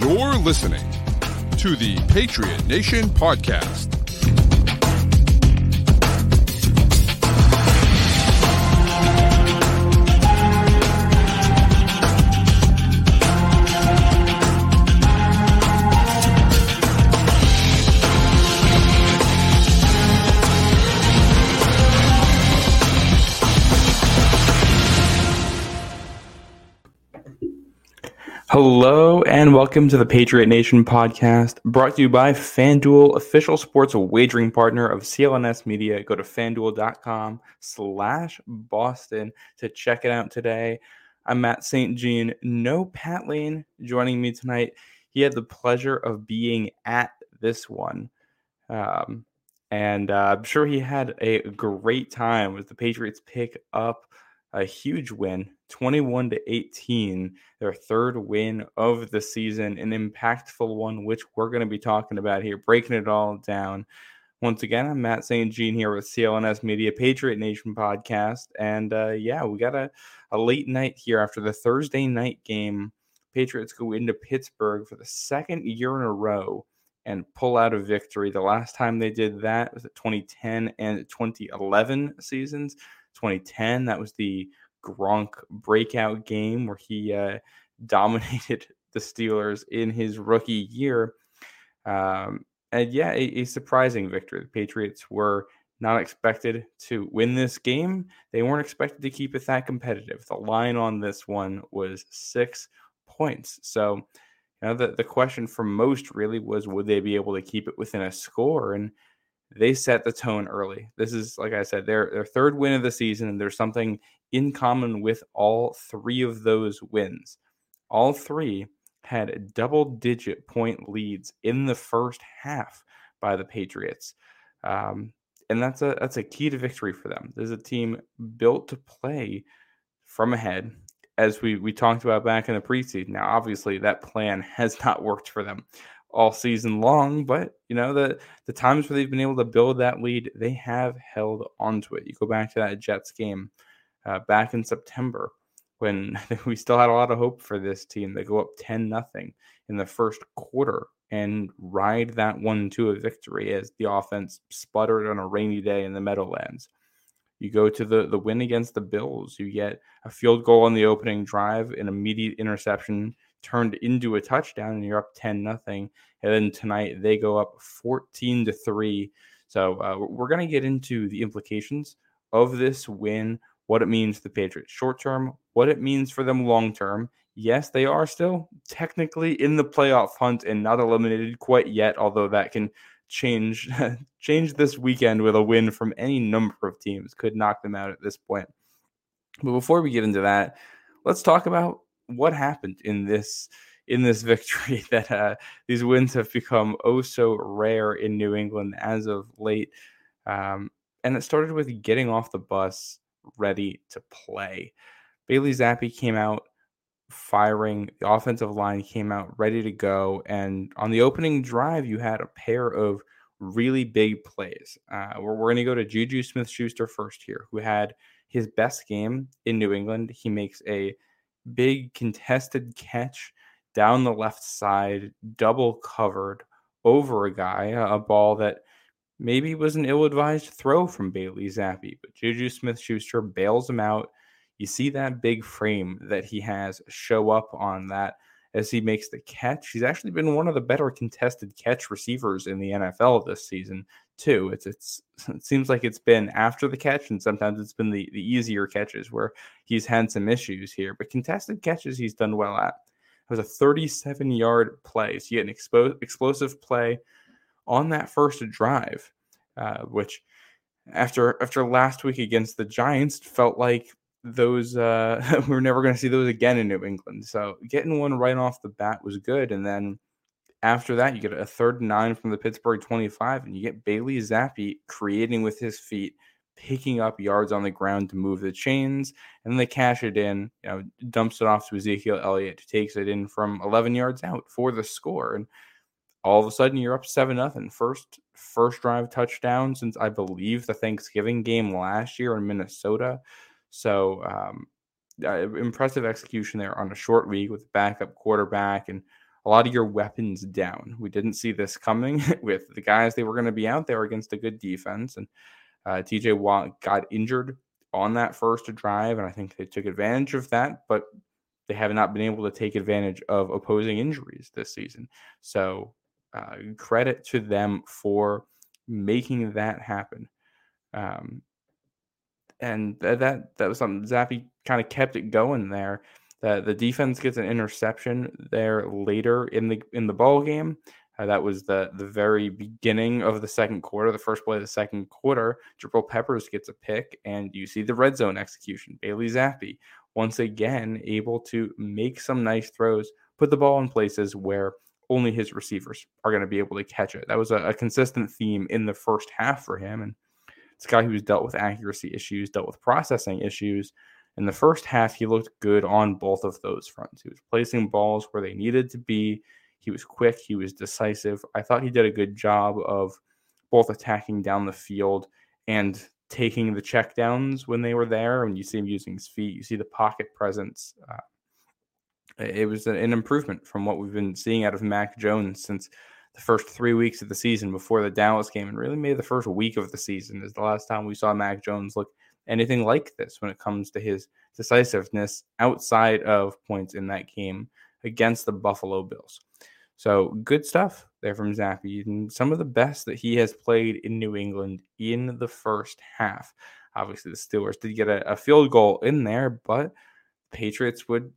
You're listening to the Patriot Nation Podcast. Hello and welcome to the Patriot Nation podcast, brought to you by FanDuel, official sports wagering partner of CLNS Media. Go to fanduel.com slash Boston to check it out today. I'm Matt St. Jean. No Pat Lane joining me tonight. He had the pleasure of being at this one. Um, and uh, I'm sure he had a great time as the Patriots pick up a huge win 21 to 18 their third win of the season an impactful one which we're going to be talking about here breaking it all down. Once again i'm matt st. Jean here with clns media patriot nation podcast and uh, yeah we got a, a late night here after the thursday night game. Patriots go into pittsburgh for the second year in a row and pull out a victory. The last time they did that was the 2010 and 2011 seasons 2010. That was the Gronk breakout game where he uh, dominated the Steelers in his rookie year. Um, and yeah, a, a, surprising victory. The Patriots were not expected to win this game. They weren't expected to keep it that competitive. The line on this one was six points. So, you know, the, the question for most really was would they be able to keep it within a score? And they set the tone early. This is, like I said, their their third win of the season, and there's something in common with all three of those wins. All three had double digit point leads in the first half by the Patriots. Um, and that's a that's a key to victory for them. There's a team built to play from ahead, as we we talked about back in the preseason. Now, obviously, that plan has not worked for them all season long, but you know the the times where they've been able to build that lead, they have held onto it. You go back to that Jets game uh, back in September when we still had a lot of hope for this team. They go up ten nothing in the first quarter and ride that one to a victory as the offense sputtered on a rainy day in the Meadowlands. You go to the the win against the Bills. You get a field goal on the opening drive, an immediate interception turned into a touchdown and you're up 10 nothing and then tonight they go up 14 to 3 so uh, we're going to get into the implications of this win what it means the patriots short term what it means for them long term. Yes they are still technically in the playoff hunt and not eliminated quite yet although that can change change this weekend with a win from any number of teams. Could knock them out at this point. But before we get into that let's talk about what happened in this in this victory that uh, these wins have become oh so rare in New England as of late. Um, and it started with getting off the bus ready to play. Bailey Zappe came out firing. The offensive line came out ready to go. And on the opening drive, you had a pair of really big plays. Uh, we're, we're going to go to Juju Smith Schuster first here, who had his best game in New England. He makes a big contested catch down the left side, double covered over a guy, a ball that maybe was an ill advised throw from Bailey Zappe, but Juju Smith Schuster bails him out. You see that big frame that he has show up on that as he makes the catch. He's actually been one of the better contested catch receivers in the NFL this season, too. It's it's it seems like it's been after the catch, and sometimes it's been the, the easier catches where he's had some issues here. But contested catches he's done well at. It was a 37 yard play. So you get an expo- explosive play on that first drive, uh, which after after last week against the Giants felt like those uh we're never going to see those again in New England. So getting one right off the bat was good and then after that you get a third 9 from the Pittsburgh 25 and you get Bailey Zappe creating with his feet picking up yards on the ground to move the chains and then they cash it in, you know, dumps it off to Ezekiel Elliott takes it in from 11 yards out for the score and all of a sudden you're up 7 nothing. First first drive touchdown since I believe the Thanksgiving game last year in Minnesota. So um, uh, impressive execution there on a short week with backup quarterback and a lot of your weapons down. We didn't see this coming with the guys they were going to be out there against a good defense. And uh, TJ Watt got injured on that first drive, and I think they took advantage of that, but they have not been able to take advantage of opposing injuries this season. So uh, credit to them for making that happen. Um, and th- that that was something Zappe kind of kept it going there. The the defense gets an interception there later in the in the ball game. Uh, that was the the very beginning of the second quarter, the first play of the second quarter. Jabril Peppers gets a pick, and you see the red zone execution. Bailey Zappe once again able to make some nice throws, put the ball in places where only his receivers are going to be able to catch it. That was a, a consistent theme in the first half for him, and it's a guy who's dealt with accuracy issues, dealt with processing issues. In the first half, he looked good on both of those fronts. He was placing balls where they needed to be. He was quick. He was decisive. I thought he did a good job of both attacking down the field and taking the checkdowns when they were there. When you see him using his feet, you see the pocket presence. Uh, it was an improvement from what we've been seeing out of Mac Jones since the first three weeks of the season before the Dallas game, and really made the first week of the season is the last time we saw Mac Jones look anything like this when it comes to his decisiveness outside of points in that game against the Buffalo Bills. So good stuff there from Zappe, and some of the best that he has played in New England in the first half. Obviously, the Steelers did get a, a field goal in there, but Patriots would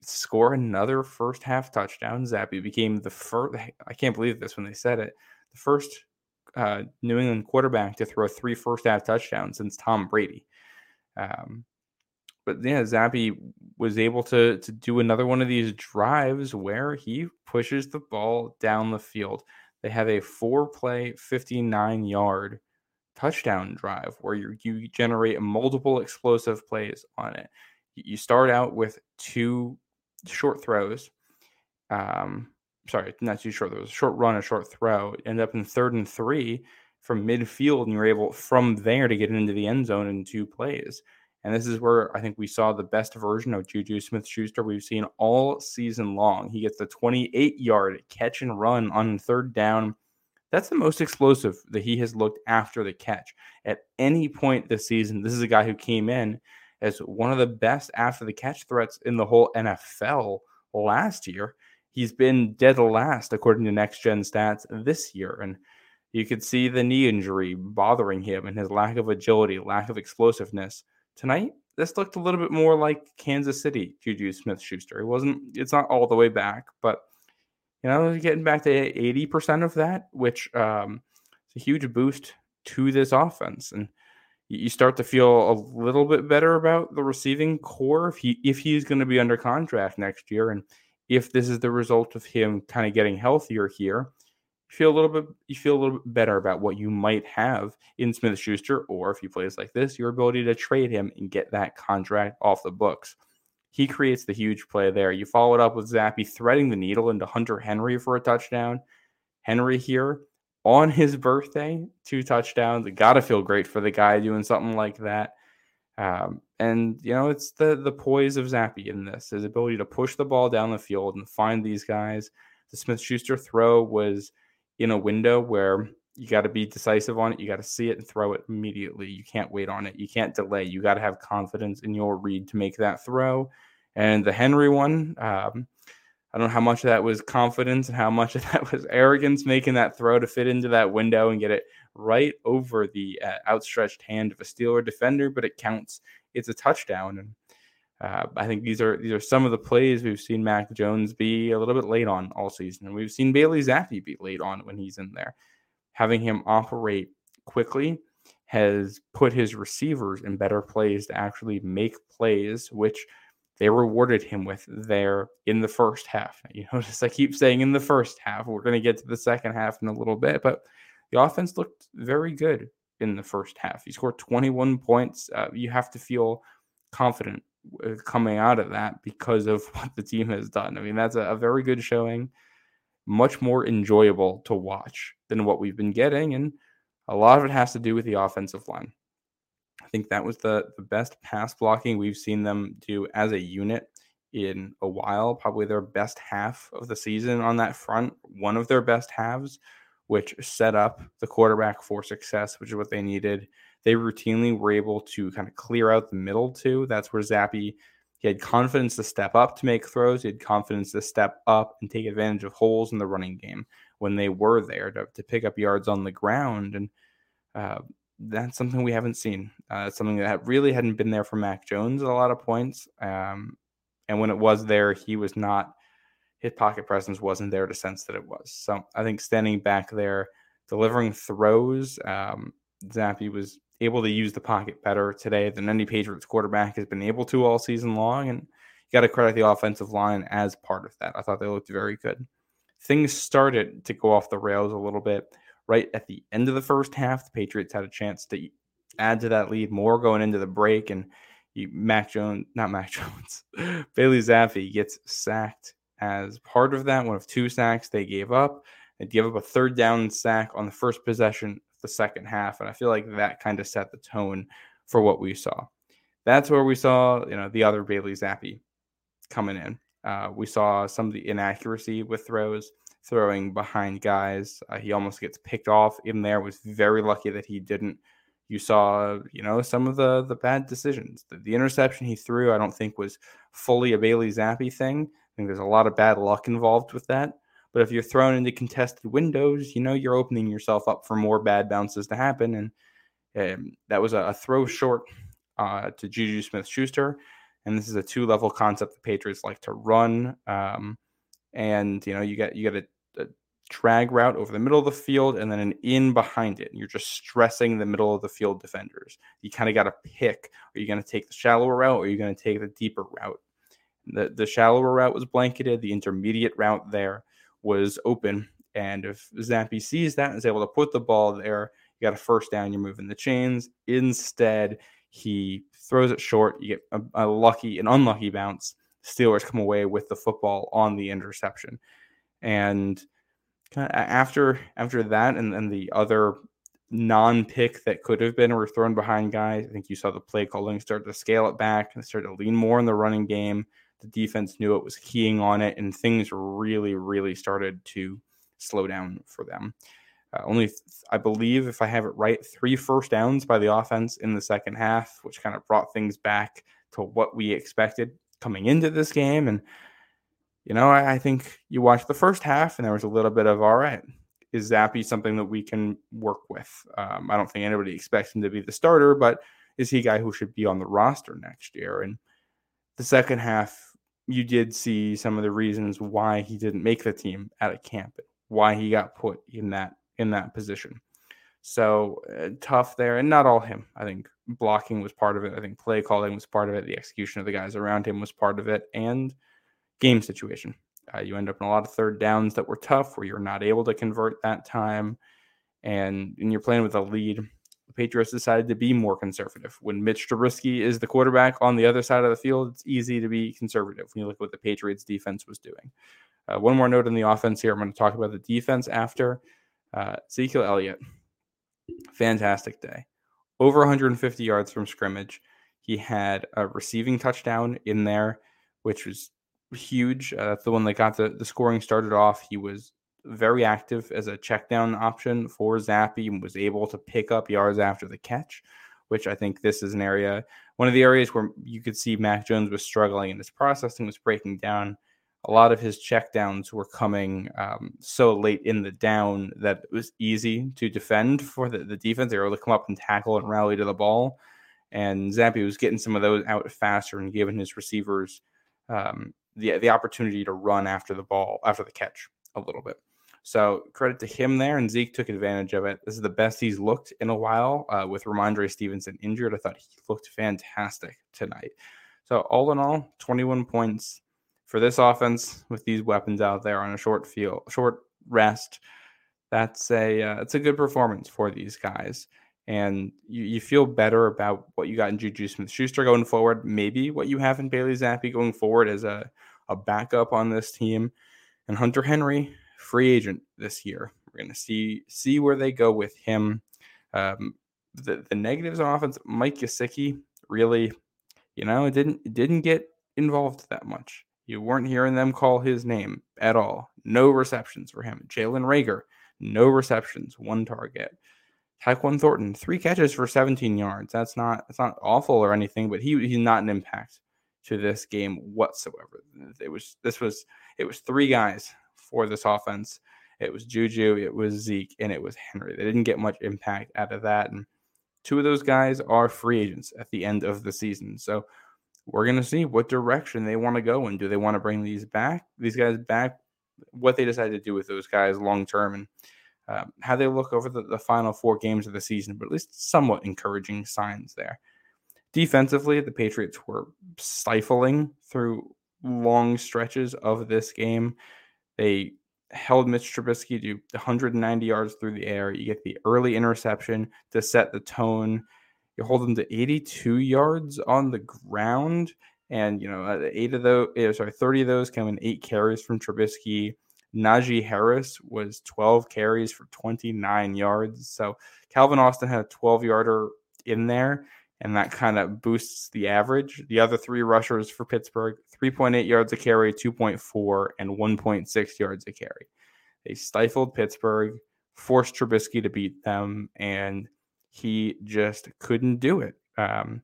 score another first half touchdown. Zappe became the first. I can't believe this when they said it. The first uh, New England quarterback to throw three first half touchdowns since Tom Brady. Um, but yeah, Zappe was able to to do another one of these drives where he pushes the ball down the field. They have a four play, 59 yard touchdown drive where you, you generate multiple explosive plays on it. You start out with two short throws. Um, sorry, not too short throws, short run, a short throw. End up in third and three from midfield, and you're able from there to get into the end zone in two plays. And this is where I think we saw the best version of Juju Smith Schuster we've seen all season long. He gets the 28 yard catch and run on third down. That's the most explosive that he has looked after the catch at any point this season. This is a guy who came in as one of the best after the catch threats in the whole NFL last year. He's been dead last according to next gen stats this year. And you could see the knee injury bothering him and his lack of agility, lack of explosiveness. Tonight, this looked a little bit more like Kansas City Juju Smith Schuster. It wasn't, it's not all the way back, but you know, getting back to 80% of that, which um, is a huge boost to this offense. And you start to feel a little bit better about the receiving corps if he if he's going to be under contract next year and if this is the result of him kind of getting healthier here feel a little bit you feel a little bit better about what you might have in Smith Schuster or if he plays like this your ability to trade him and get that contract off the books he creates the huge play there you follow it up with Zappe threading the needle into Hunter Henry for a touchdown Henry here on his birthday, two touchdowns. It got to feel great for the guy doing something like that. Um, and you know, it's the the poise of Zappe in this, his ability to push the ball down the field and find these guys. The Smith Schuster throw was in a window where you got to be decisive on it. You got to see it and throw it immediately. You can't wait on it. You can't delay. You got to have confidence in your read to make that throw. And the Henry one, um, I don't know how much of that was confidence and how much of that was arrogance making that throw to fit into that window and get it right over the uh, outstretched hand of a Steeler defender, but it counts. It's a touchdown, and uh, I think these are these are some of the plays we've seen Mac Jones be a little bit late on all season, and we've seen Bailey Zappe be late on when he's in there. Having him operate quickly has put his receivers in better plays to actually make plays, which – they rewarded him with there in the first half. You notice I keep saying in the first half. We're going to get to the second half in a little bit, but the offense looked very good in the first half. He scored 21 points. Uh, you have to feel confident Uh, coming out of that because of what the team has done. I mean, that's a, a very good showing, much more enjoyable to watch than what we've been getting. And a lot of it has to do with the offensive line. I think that was the, the best pass blocking we've seen them do as a unit in a while, probably their best half of the season on that front, one of their best halves, which set up the quarterback for success, which is what they needed. They routinely were able to kind of clear out the middle too. That's where Zappe he had confidence to step up to make throws. He had confidence to step up and take advantage of holes in the running game when they were there to, to pick up yards on the ground. And uh, that's something we haven't seen. Uh, something that really hadn't been there for Mac Jones at a lot of points. Um, and when it was there, he was not, his pocket presence wasn't there to sense that it was. So I think standing back there, delivering throws, um, Zappe was able to use the pocket better today than any Patriots quarterback has been able to all season long. And you got to credit the offensive line as part of that. I thought they looked very good. Things started to go off the rails a little bit right at the end of the first half. The Patriots had a chance to add to that lead more going into the break. And you, Mac Jones, not Mac Jones, Bailey Zappe gets sacked as part of that. One of two sacks they gave up. They gave up a third down sack on the first possession the second half. And I feel like that kind of set the tone for what we saw. That's where we saw, you know, the other Bailey Zappe coming in. Uh, we saw some of the inaccuracy with throws, throwing behind guys. Uh, he almost gets picked off in there. Was very lucky that he didn't. You saw, you know, some of the the bad decisions. The, the interception he threw, I don't think was fully a Bailey Zappe thing. I think there's a lot of bad luck involved with that. But if you're thrown into contested windows, you know you're opening yourself up for more bad bounces to happen. And um, that was a, a, throw short uh, to Juju Smith Schuster. And this is a two level concept the Patriots like to run. Um, and you know you got you got a, a drag route over the middle of the field and then an in behind it. You're just stressing the middle of the field defenders. You kind of got to pick: are you going to take the shallower route or are you going to take the deeper route? The the shallower route was blanketed. The intermediate route there was open. And if Zappe sees that and is able to put the ball there, you got a first down, you're moving the chains. Instead, he throws it short. You get a, a lucky, an unlucky bounce. Steelers come away with the football on the interception. And after after that and, then the other non-pick that could have been were thrown behind guys. I think you saw the play calling start to scale it back and start to lean more in the running game. The defense knew it was keying on it, and things really, really started to slow down for them. Uh, only, I believe, if I have it right, three first downs by the offense in the second half, which kind of brought things back to what we expected coming into this game. And, you know, I, I think you watched the first half, and there was a little bit of, all right, is Zappe something that we can work with? Um, I don't think anybody expects him to be the starter, but is he a guy who should be on the roster next year? And the second half you did see some of the reasons why he didn't make the team at a camp, why he got put in that in that position. So uh, tough there, and not all him. I think blocking was part of it. I think play calling was part of it. The execution of the guys around him was part of it, and game situation. Uh, you end up in a lot of third downs that were tough, where you're not able to convert that time, and, and you're playing with a lead the Patriots decided to be more conservative. When Mitch Trubisky is the quarterback on the other side of the field, it's easy to be conservative when you look at what the Patriots defense was doing. Uh, one more note on the offense here. I'm going to talk about the defense after. Uh, Ezekiel Elliott, fantastic day. Over 150 yards from scrimmage. He had a receiving touchdown in there, which was huge. Uh, that's the one that got the, the scoring started off. He was very active as a check down option for Zappe and was able to pick up yards after the catch, which I think this is an area, one of the areas where you could see Mac Jones was struggling and his processing was breaking down. A lot of his checkdowns were coming um, so late in the down that it was easy to defend for the, the defense. They were able to come up and tackle and rally to the ball. And Zappe was getting some of those out faster and giving his receivers um, the, the opportunity to run after the ball, after the catch a little bit. So credit to him there, and Zeke took advantage of it. This is the best he's looked in a while uh, with Rhamondre Stevenson injured. I thought he looked fantastic tonight. So all in all, 21 points for this offense with these weapons out there on a short field, short rest. That's a uh, it's a good performance for these guys, and you, you feel better about what you got in Juju Smith-Schuster going forward. Maybe what you have in Bailey Zappe going forward as a a backup on this team, and Hunter Henry free agent this year. We're going to see see where they go with him. Um, the the negatives on offense, Mike Gesicki really, you know, didn't didn't get involved that much. You weren't hearing them call his name at all. No receptions for him. Jalen Reagor, no receptions, one target. Tyquan Thornton, three catches for 17 yards. That's not that's not awful or anything, but he he's not an impact to this game whatsoever. It was this was it was three guys for this offense. It was Juju, it was Zeke, and it was Henry. They didn't get much impact out of that. And two of those guys are free agents at the end of the season. So we're gonna see what direction they want to go and do they want to bring these back, these guys back, what they decide to do with those guys long term and um, how they look over the, the final four games of the season, but at least somewhat encouraging signs there. Defensively, the Patriots were stifling through long stretches of this game. They held Mitch Trubisky to 190 yards through the air. You get the early interception to set the tone. You hold them to 82 yards on the ground, and you know uh, eight of those, eh, sorry, 30 of those came in eight carries from Trubisky. Najee Harris was 12 carries for 29 yards. So Calvin Austin had a 12 yarder in there, and that kind of boosts the average. The other three rushers for Pittsburgh 3.8 yards a carry, 2.4, and 1.6 yards a carry. They stifled Pittsburgh, forced Trubisky to beat them, and he just couldn't do it. Um,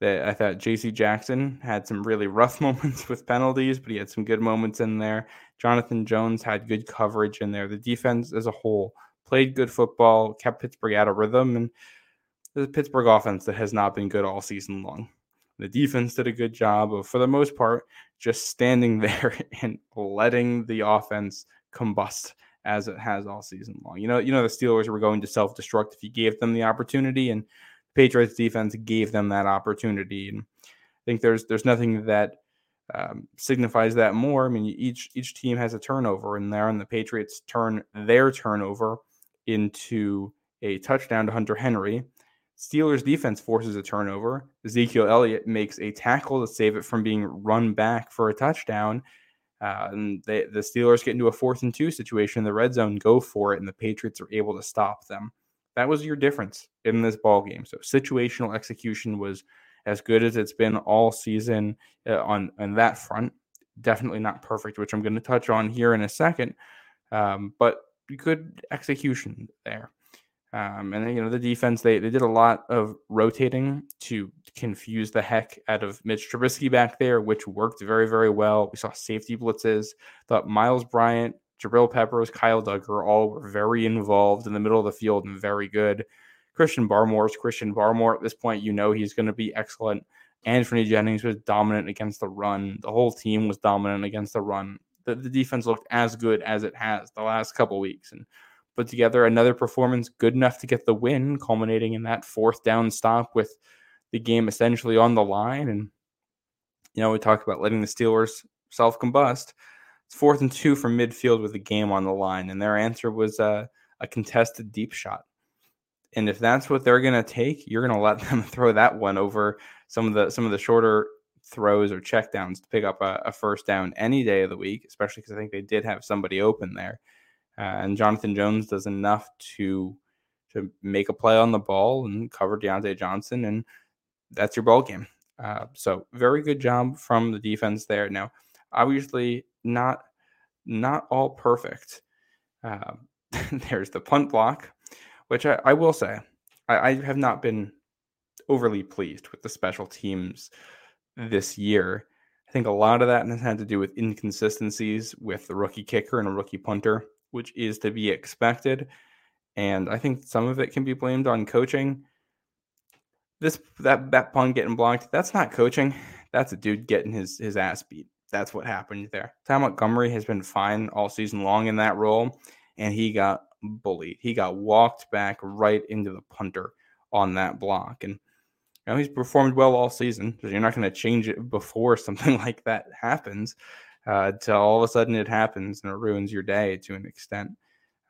that I thought J.C. Jackson had some really rough moments with penalties, but he had some good moments in there. Jonathan Jones had good coverage in there. The defense as a whole played good football, kept Pittsburgh out of rhythm, and the Pittsburgh offense that has not been good all season long. The defense did a good job of, for the most part, just standing there and letting the offense combust as it has all season long. You know, you know the Steelers were going to self-destruct if you gave them the opportunity, and the Patriots defense gave them that opportunity. And I think there's there's nothing that um, signifies that more. I mean, each each team has a turnover in there, and the Patriots turn their turnover into a touchdown to Hunter Henry. Steelers defense forces a turnover. Ezekiel Elliott makes a tackle to save it from being run back for a touchdown. Uh, and they, the Steelers get into a fourth and two situation in the red zone, go for it, and the Patriots are able to stop them. That was your difference in this ball game. So situational execution was as good as it's been all season uh, on on that front. Definitely not perfect, which I'm going to touch on here in a second, um, but good execution there. Um, and you know the defense they they did a lot of rotating to confuse the heck out of Mitch Trubisky back there, which worked very very well. We saw safety blitzes. Thought Myles Bryant, Jabril Peppers, Kyle Dugger all were very involved in the middle of the field and very good. Christian Barmore's Christian Barmore at this point, you know he's going to be excellent. Anfernee Jennings was dominant against the run. The whole team was dominant against the run. The, the defense looked as good as it has the last couple weeks and put together another performance good enough to get the win, culminating in that fourth down stop with the game essentially on the line. And, you know, we talked about letting the Steelers self combust. It's fourth and two from midfield with the game on the line. And their answer was uh, a contested deep shot. And if that's what they're going to take, you're going to let them throw that one over some of the some of the shorter throws or checkdowns to pick up a, a first down any day of the week, especially because I think they did have somebody open there. Uh, and Jonathan Jones does enough to to make a play on the ball and cover Diontae Johnson, and that's your ball game. Uh, so very good job from the defense there. Now, obviously not not all perfect. Uh, there's the punt block, which I, I will say I, I, have not been overly pleased with the special teams this year. I think a lot of that has had to do with inconsistencies with the rookie kicker and a rookie punter which is to be expected. And I think some of it can be blamed on coaching. This that that punt getting blocked, that's not coaching. That's a dude getting his his ass beat. That's what happened there. Ty Montgomery has been fine all season long in that role, and he got bullied. He got walked back right into the punter on that block. And you know, he's performed well all season. So you're not going to change it before something like that happens uh, all of a sudden it happens and it ruins your day to an extent.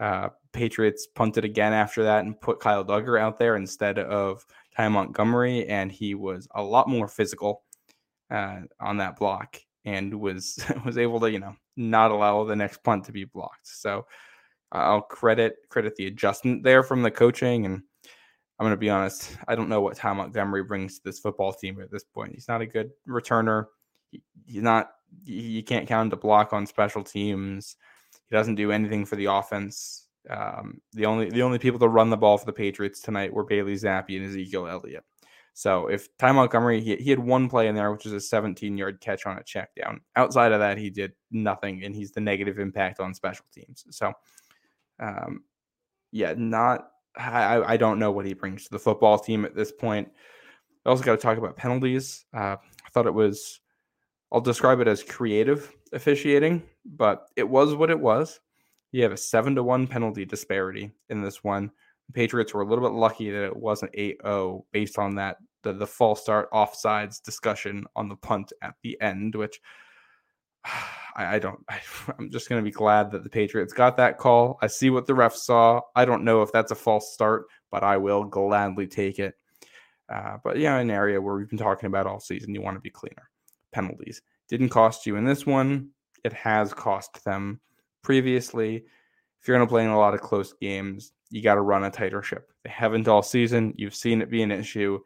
Uh, Patriots punted again after that and put Kyle Dugger out there instead of Ty Montgomery, and he was a lot more physical uh, on that block and was was able to you know not allow the next punt to be blocked. So I'll credit credit the adjustment there from the coaching and. I'm going to be honest. I don't know what Ty Montgomery brings to this football team at this point. He's not a good returner. He, he's not. You can't count him to block on special teams. He doesn't do anything for the offense. Um, the only the only people to run the ball for the Patriots tonight were Bailey Zappe and Ezekiel Elliott. So if Ty Montgomery, he, he had one play in there, which is a 17 yard catch on a check down. Outside of that, he did nothing, and he's the negative impact on special teams. So, um, yeah, not. I, I don't know what he brings to the football team at this point. I also got to talk about penalties. Uh, I thought it was, I'll describe it as creative officiating, but it was what it was. You have a seven to one penalty disparity in this one. The Patriots were a little bit lucky that it wasn't 8-0 based on that the, the false start offsides discussion on the punt at the end, which I, I don't. I, am just going to be glad that the Patriots got that call. I see what the refs saw. I don't know if that's a false start, but I will gladly take it. Uh, but yeah, an area where we've been talking about all season, you want to be cleaner. Penalties didn't cost you in this one. It has cost them previously. If you're going to play in a lot of close games, you got to run a tighter ship. They haven't all season. You've seen it be an issue,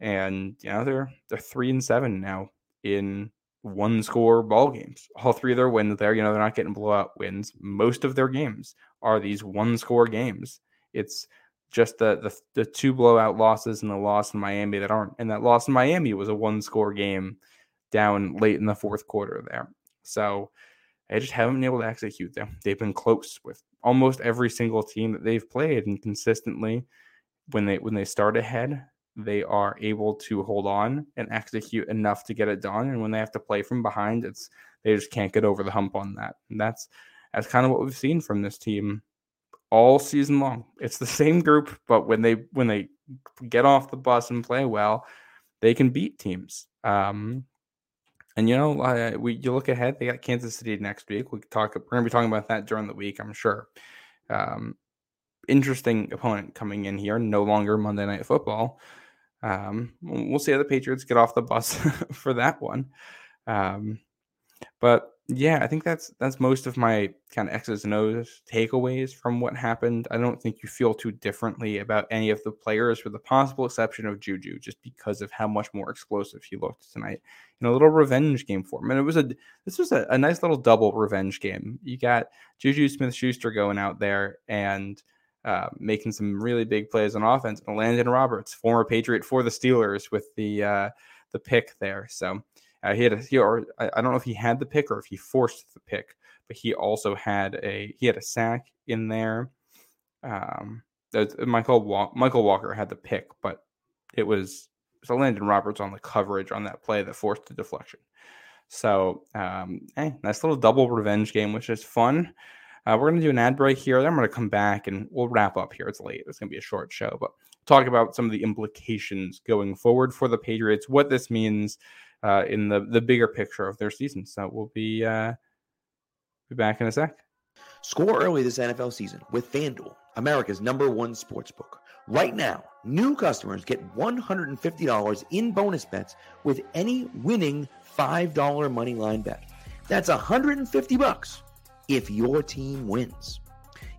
and you know they're they're three and seven now in one score ball games. All three of their wins there, you know, they're not getting blowout wins. Most of their games are these one score games. It's just the, the the two blowout losses and the loss in Miami that aren't. And that loss in Miami was a one score game down late in the fourth quarter there. So they just haven't been able to execute them. They've been close with almost every single team that they've played, and consistently, when they when they start ahead, they are able to hold on and execute enough to get it done. And when they have to play from behind, it's they just can't get over the hump on that. And that's that's kind of what we've seen from this team all season long. It's the same group, but when they when they get off the bus and play well, they can beat teams. Um, and you know, we you look ahead, they got Kansas City next week. We talk. We're gonna be talking about that during the week, I'm sure. Um, interesting opponent coming in here. No longer Monday Night Football. Um, we'll see how the Patriots get off the bus for that one. Um, but yeah, I think that's that's most of my kind of X's and O's takeaways from what happened. I don't think you feel too differently about any of the players, with the possible exception of Juju, just because of how much more explosive he looked tonight in a little revenge game for. And it was a this was a, a nice little double revenge game. You got Juju Smith Schuster going out there and uh, making some really big plays on offense, and Landon Roberts, former Patriot for the Steelers, with the uh, the pick there. So uh, he had a, he or I, don't know if he had the pick or if he forced the pick, but he also had a he had a sack in there. Um, Michael Walk, Mykal Walker had the pick, but it was so Landon Roberts on the coverage on that play that forced the deflection. So, um, hey, nice little double revenge game, which is fun. Uh, we're going to do an ad break here. Then I'm going to come back and we'll wrap up here. It's late. It's going to be a short show, but talk about some of the implications going forward for the Patriots, what this means uh, in the the bigger picture of their season. So we'll be uh, be back in a sec. Score early this NFL season with FanDuel, America's number one sports book. Right now, new customers get $150 in bonus bets with any winning $5 money line bet. That's 150 bucks if your team wins.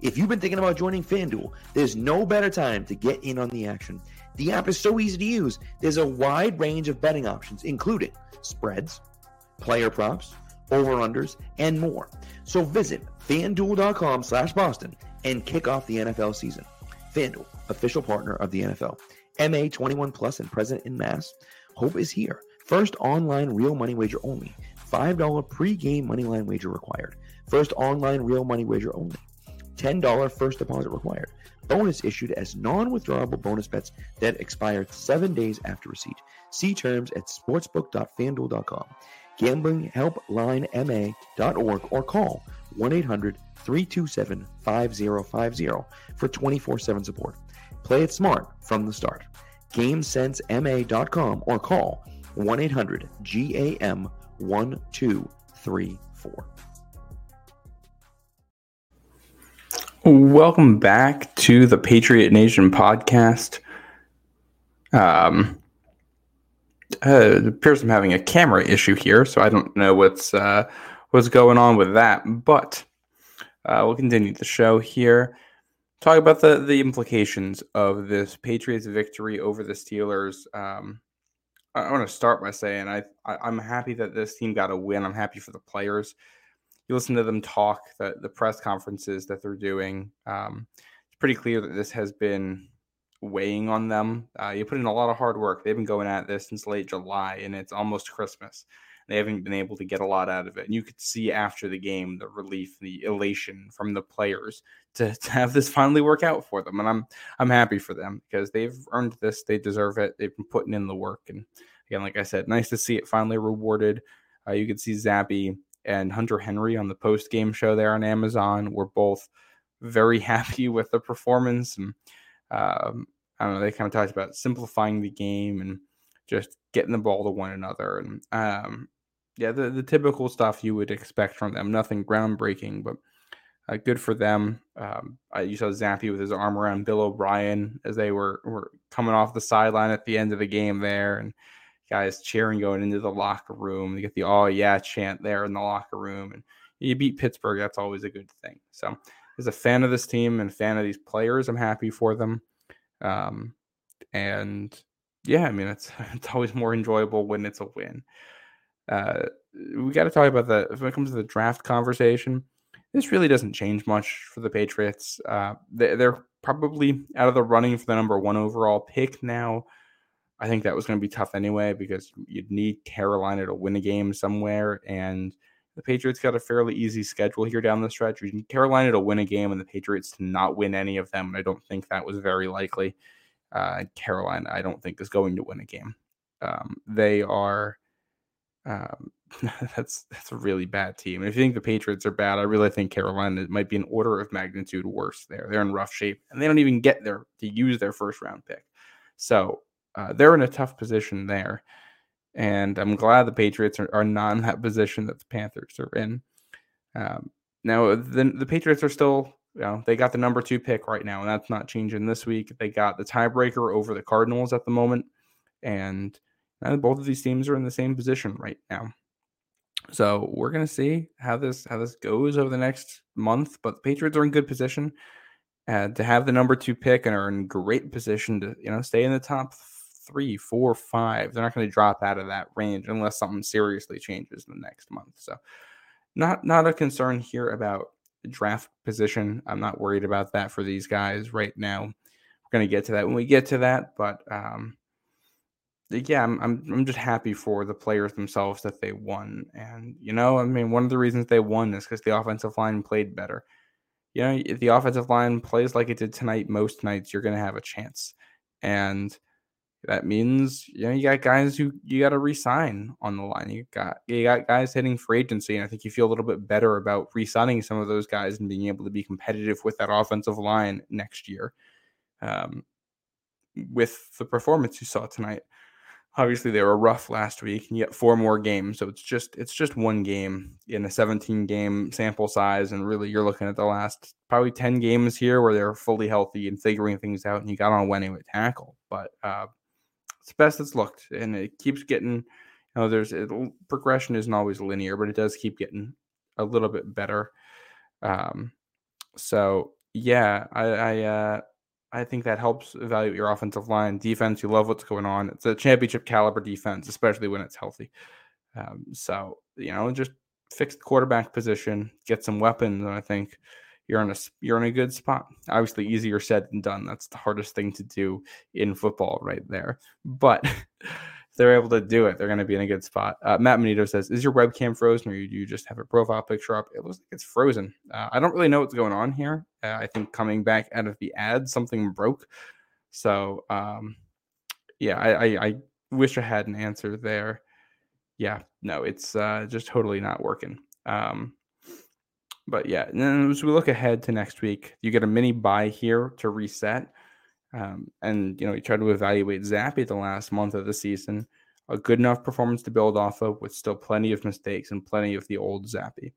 If you've been thinking about joining FanDuel, there's no better time to get in on the action. The app is so easy to use. There's a wide range of betting options, including spreads, player props, over-unders, and more. So visit fanduel.com slash Boston and kick off the NFL season. FanDuel, official partner of the NFL. MA 21 plus and present in Mass. Hope is here. First online real money wager only. $5 pre-game money line wager required. First online real money wager only. $10 first deposit required. Bonus issued as non withdrawable bonus bets that expire seven days after receipt. See terms at sportsbook.fanduel.com. Gambling Helpline MA.org or call 1 800 327 5050 for 24 7 support. Play it smart from the start. GameSenseMA.com or call 1 800 GAM 1234. Welcome back to the Patriot Nation podcast. Um, uh, it appears I'm having a camera issue here, so I don't know what's uh, what's going on with that. But uh, we'll continue the show here. Talk about the the implications of this Patriots victory over the Steelers. Um, I want to start by saying I, I am happy that this team got a win. I'm happy for the players. You listen to them talk, the the press conferences that they're doing. Um, it's pretty clear that this has been weighing on them. Uh, you put in a lot of hard work. They've been going at this since late July, and it's almost Christmas. They haven't been able to get a lot out of it. And you could see after the game the relief, the elation from the players to, to have this finally work out for them. And I'm I'm happy for them because they've earned this. They deserve it. They've been putting in the work. And again, like I said, nice to see it finally rewarded. Uh, you could see Zappe and Hunter Henry on the post game show there on Amazon were both very happy with the performance and um, I don't know. They kind of talked about simplifying the game and just getting the ball to one another and um, yeah, the, the typical stuff you would expect from them. Nothing groundbreaking, but uh, good for them. Um, you saw Zappe with his arm around Bill O'Brien as they were, were coming off the sideline at the end of the game there, and guys cheering going into the locker room. You get the "Oh yeah" chant there in the locker room, and you beat Pittsburgh. That's always a good thing. So, as a fan of this team and fan of these players, I'm happy for them. Um, and yeah, I mean it's it's always more enjoyable when it's a win. Uh, we got to talk about the when it comes to the draft conversation. This really doesn't change much for the Patriots. Uh, they, they're probably out of the running for the number one overall pick now. I think that was going to be tough anyway because you'd need Carolina to win a game somewhere, and the Patriots got a fairly easy schedule here down the stretch. You need Carolina to win a game and the Patriots to not win any of them. And I don't think that was very likely. Uh, Carolina, I don't think, is going to win a game. Um, they are um, that's that's a really bad team. if you think the Patriots are bad, I really think Carolina might be an order of magnitude worse. There, they're in rough shape, and they don't even get there to use their first round pick. So uh, they're in a tough position there, and I'm glad the Patriots are, are not in that position that the Panthers are in. Um, now, the the Patriots are still, you know, they got the number two pick right now, and that's not changing this week. They got the tiebreaker over the Cardinals at the moment, and both of these teams are in the same position right now. So we're gonna see how this how this goes over the next month. But the Patriots are in good position uh, to have the number two pick and are in great position to you know stay in the top three, four, five. They're not going to drop out of that range unless something seriously changes in the next month. So not not a concern here about draft position. I'm not worried about that for these guys right now. We're going to get to that when we get to that, but um, yeah, I'm, I'm I'm just happy for the players themselves that they won, and you know, I mean, one of the reasons they won is because the offensive line played better. You know, if the offensive line plays like it did tonight, most nights you're going to have a chance, and that means you know you got guys who you got to resign on the line. You got you got guys hitting free agency, and I think you feel a little bit better about resigning some of those guys and being able to be competitive with that offensive line next year. Um, with the performance you saw tonight obviously they were rough last week and yet four more games so it's just it's just one game in a 17 game sample size and really you're looking at the last probably 10 games here where they're fully healthy and figuring things out and you got on winning with tackle but uh it's best it's looked and it keeps getting you know there's it, progression isn't always linear but it does keep getting a little bit better um so yeah i i uh I think that helps evaluate your offensive line. Defense, you love what's going on. It's a championship caliber defense, especially when it's healthy. Um, so, you know, just fix the quarterback position, get some weapons, and I think you're in a you're in a good spot. Obviously, easier said than done. That's the hardest thing to do in football, right there. But they're able to do it, they're going to be in a good spot. Uh, Matt Manito says, "Is your webcam frozen, or do you just have a profile picture up?" It looks like it's frozen. Uh, I don't really know what's going on here. Uh, I think coming back out of the ad, something broke. So, um, yeah, I, I, I, wish I had an answer there. Yeah, no, it's uh, just totally not working. Um, but yeah, and then as we look ahead to next week, you get a mini bye here to reset. Um, and you know, you try to evaluate Zappe the last month of the season. A good enough performance to build off of, with still plenty of mistakes and plenty of the old Zappe.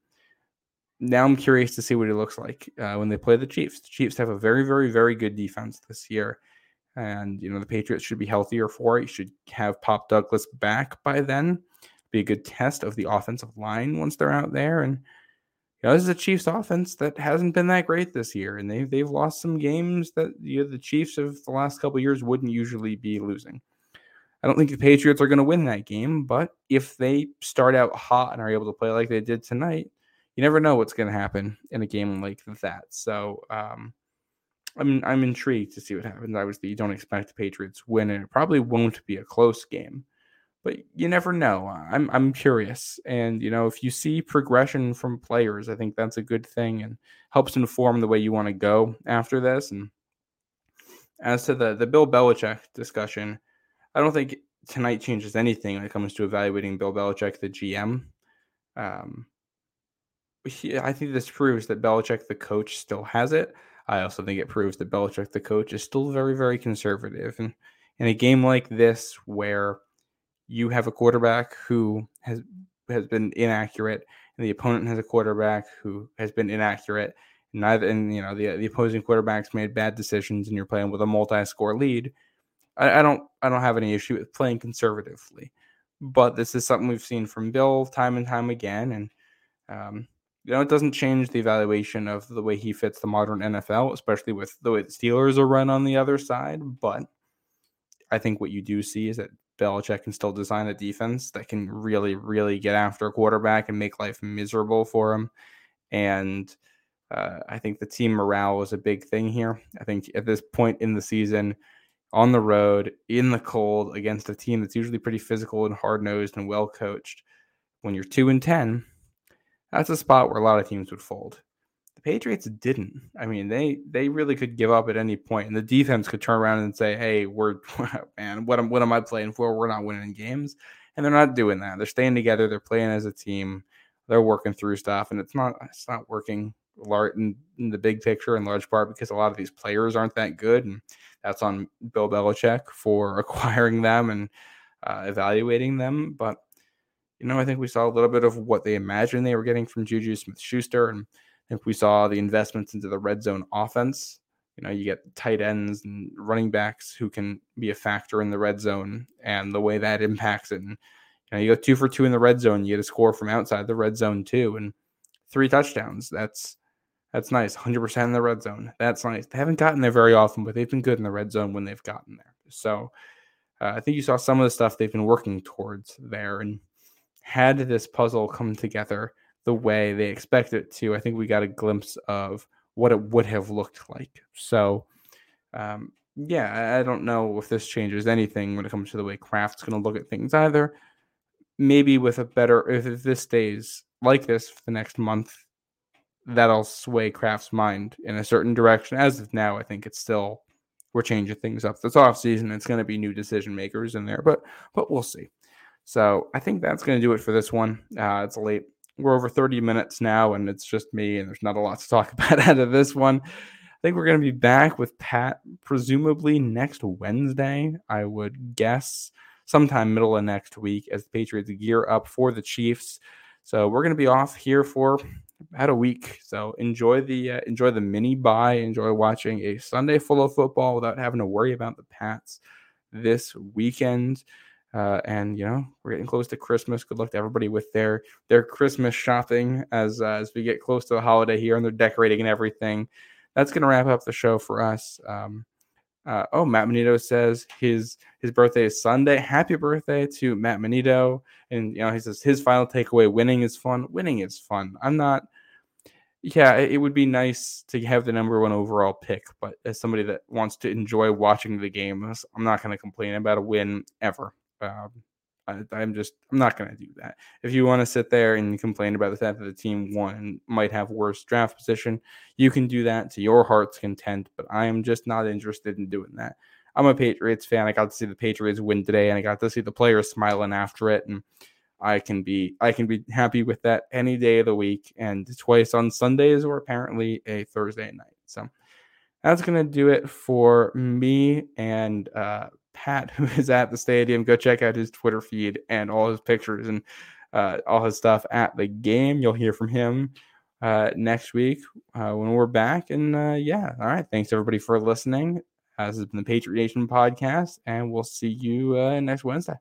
Now I'm curious to see what he looks like uh, when they play the Chiefs. The Chiefs have a very, very, very good defense this year, and you know the Patriots should be healthier for it. You should have Pop Douglas back by then. Be a good test of the offensive line once they're out there, and you know, this is a Chiefs offense that hasn't been that great this year, and they've they've lost some games that you know, the Chiefs of the last couple years wouldn't usually be losing. I don't think the Patriots are going to win that game, but if they start out hot and are able to play like they did tonight, you never know what's going to happen in a game like that. So um, I'm I'm intrigued to see what happens. Obviously, you don't expect the Patriots win, and it probably won't be a close game, but you never know. I'm I'm curious, and you know if you see progression from players, I think that's a good thing and helps inform the way you want to go after this. And as to the the Bill Belichick discussion, I don't think tonight changes anything when it comes to evaluating Bill Belichick, the GM. Um, he, I think this proves that Belichick, the coach, still has it. I also think it proves that Belichick, the coach, is still very, very conservative. And in a game like this, where you have a quarterback who has has been inaccurate, and the opponent has a quarterback who has been inaccurate, and neither, and you know the the opposing quarterbacks made bad decisions, and you're playing with a multi-score lead I, I don't I don't have any issue with playing conservatively, but this is something we've seen from Bill time and time again, and um, you know it doesn't change the evaluation of the way he fits the modern NFL, especially with the way the Steelers are run on the other side. But I think what you do see is that Belichick can still design a defense that can really, really get after a quarterback and make life miserable for him. And uh, I think the team morale was a big thing here. I think at this point in the season, on the road in the cold against a team that's usually pretty physical and hard nosed and well coached. When you're two and ten, that's a spot where a lot of teams would fold. The Patriots didn't. I mean, they they really could give up at any point, and the defense could turn around and say, "Hey, we're man, what am what am I playing for? We're not winning games." And they're not doing that. They're staying together. They're playing as a team. They're working through stuff, and it's not it's not working large in, the big picture in large part because a lot of these players aren't that good, and that's on Bill Belichick for acquiring them and uh, evaluating them. But you know, I think we saw a little bit of what they imagined they were getting from Juju Smith-Schuster, and I think we saw the investments into the red zone offense. You know, you get tight ends and running backs who can be a factor in the red zone, and the way that impacts it. And, you know, you go two for two in the red zone, you get a score from outside the red zone too, and three touchdowns. That's that's nice. 100% in the red zone. That's nice. They haven't gotten there very often, but they've been good in the red zone when they've gotten there. So uh, I think you saw some of the stuff they've been working towards there. And had this puzzle come together the way they expect it to, I think we got a glimpse of what it would have looked like. So, um, yeah, I don't know if this changes anything when it comes to the way Kraft's going to look at things either. Maybe with a better, if this stays like this for the next month, that'll sway Kraft's mind in a certain direction. As of now, I think it's still we're changing things up. This off season, it's going to be new decision makers in there, but but we'll see. So I think that's going to do it for this one. Uh, it's late. We're over 30 minutes now, and it's just me, and there's not a lot to talk about out of this one. I think we're going to be back with Pat presumably next Wednesday. I would guess sometime middle of next week as the Patriots gear up for the Chiefs. So we're going to be off here for about a week. So enjoy the uh, enjoy the mini bye. Enjoy watching a Sunday full of football without having to worry about the Pats this weekend. Uh, and you know we're getting close to Christmas. Good luck to everybody with their their Christmas shopping as uh, as we get close to the holiday here and they're decorating and everything. That's gonna wrap up the show for us. Um, uh, oh, Matt Manito says his his birthday is Sunday. Happy birthday to Matt Manito. And you know, he says his final takeaway: winning is fun. Winning is fun. I'm not. Yeah, it would be nice to have the number one overall pick, but as somebody that wants to enjoy watching the games, I'm not going to complain about a win ever. Um, I, am just I'm not going to do that. If you want to sit there and complain about the fact that the team and might have worse draft position, you can do that to your heart's content. But I am just not interested in doing that. I'm a Patriots fan. I got to see the Patriots win today, and I got to see the players smiling after it, and I can be I can be happy with that any day of the week, and twice on Sundays or apparently a Thursday night. So that's gonna do it for me and uh, Pat, who is at the stadium. Go check out his Twitter feed and all his pictures and uh, all his stuff at the game. You'll hear from him uh, next week uh, when we're back. And uh, yeah, all right. Thanks everybody for listening. This has been the Patriot Nation podcast, and we'll see you uh, next Wednesday.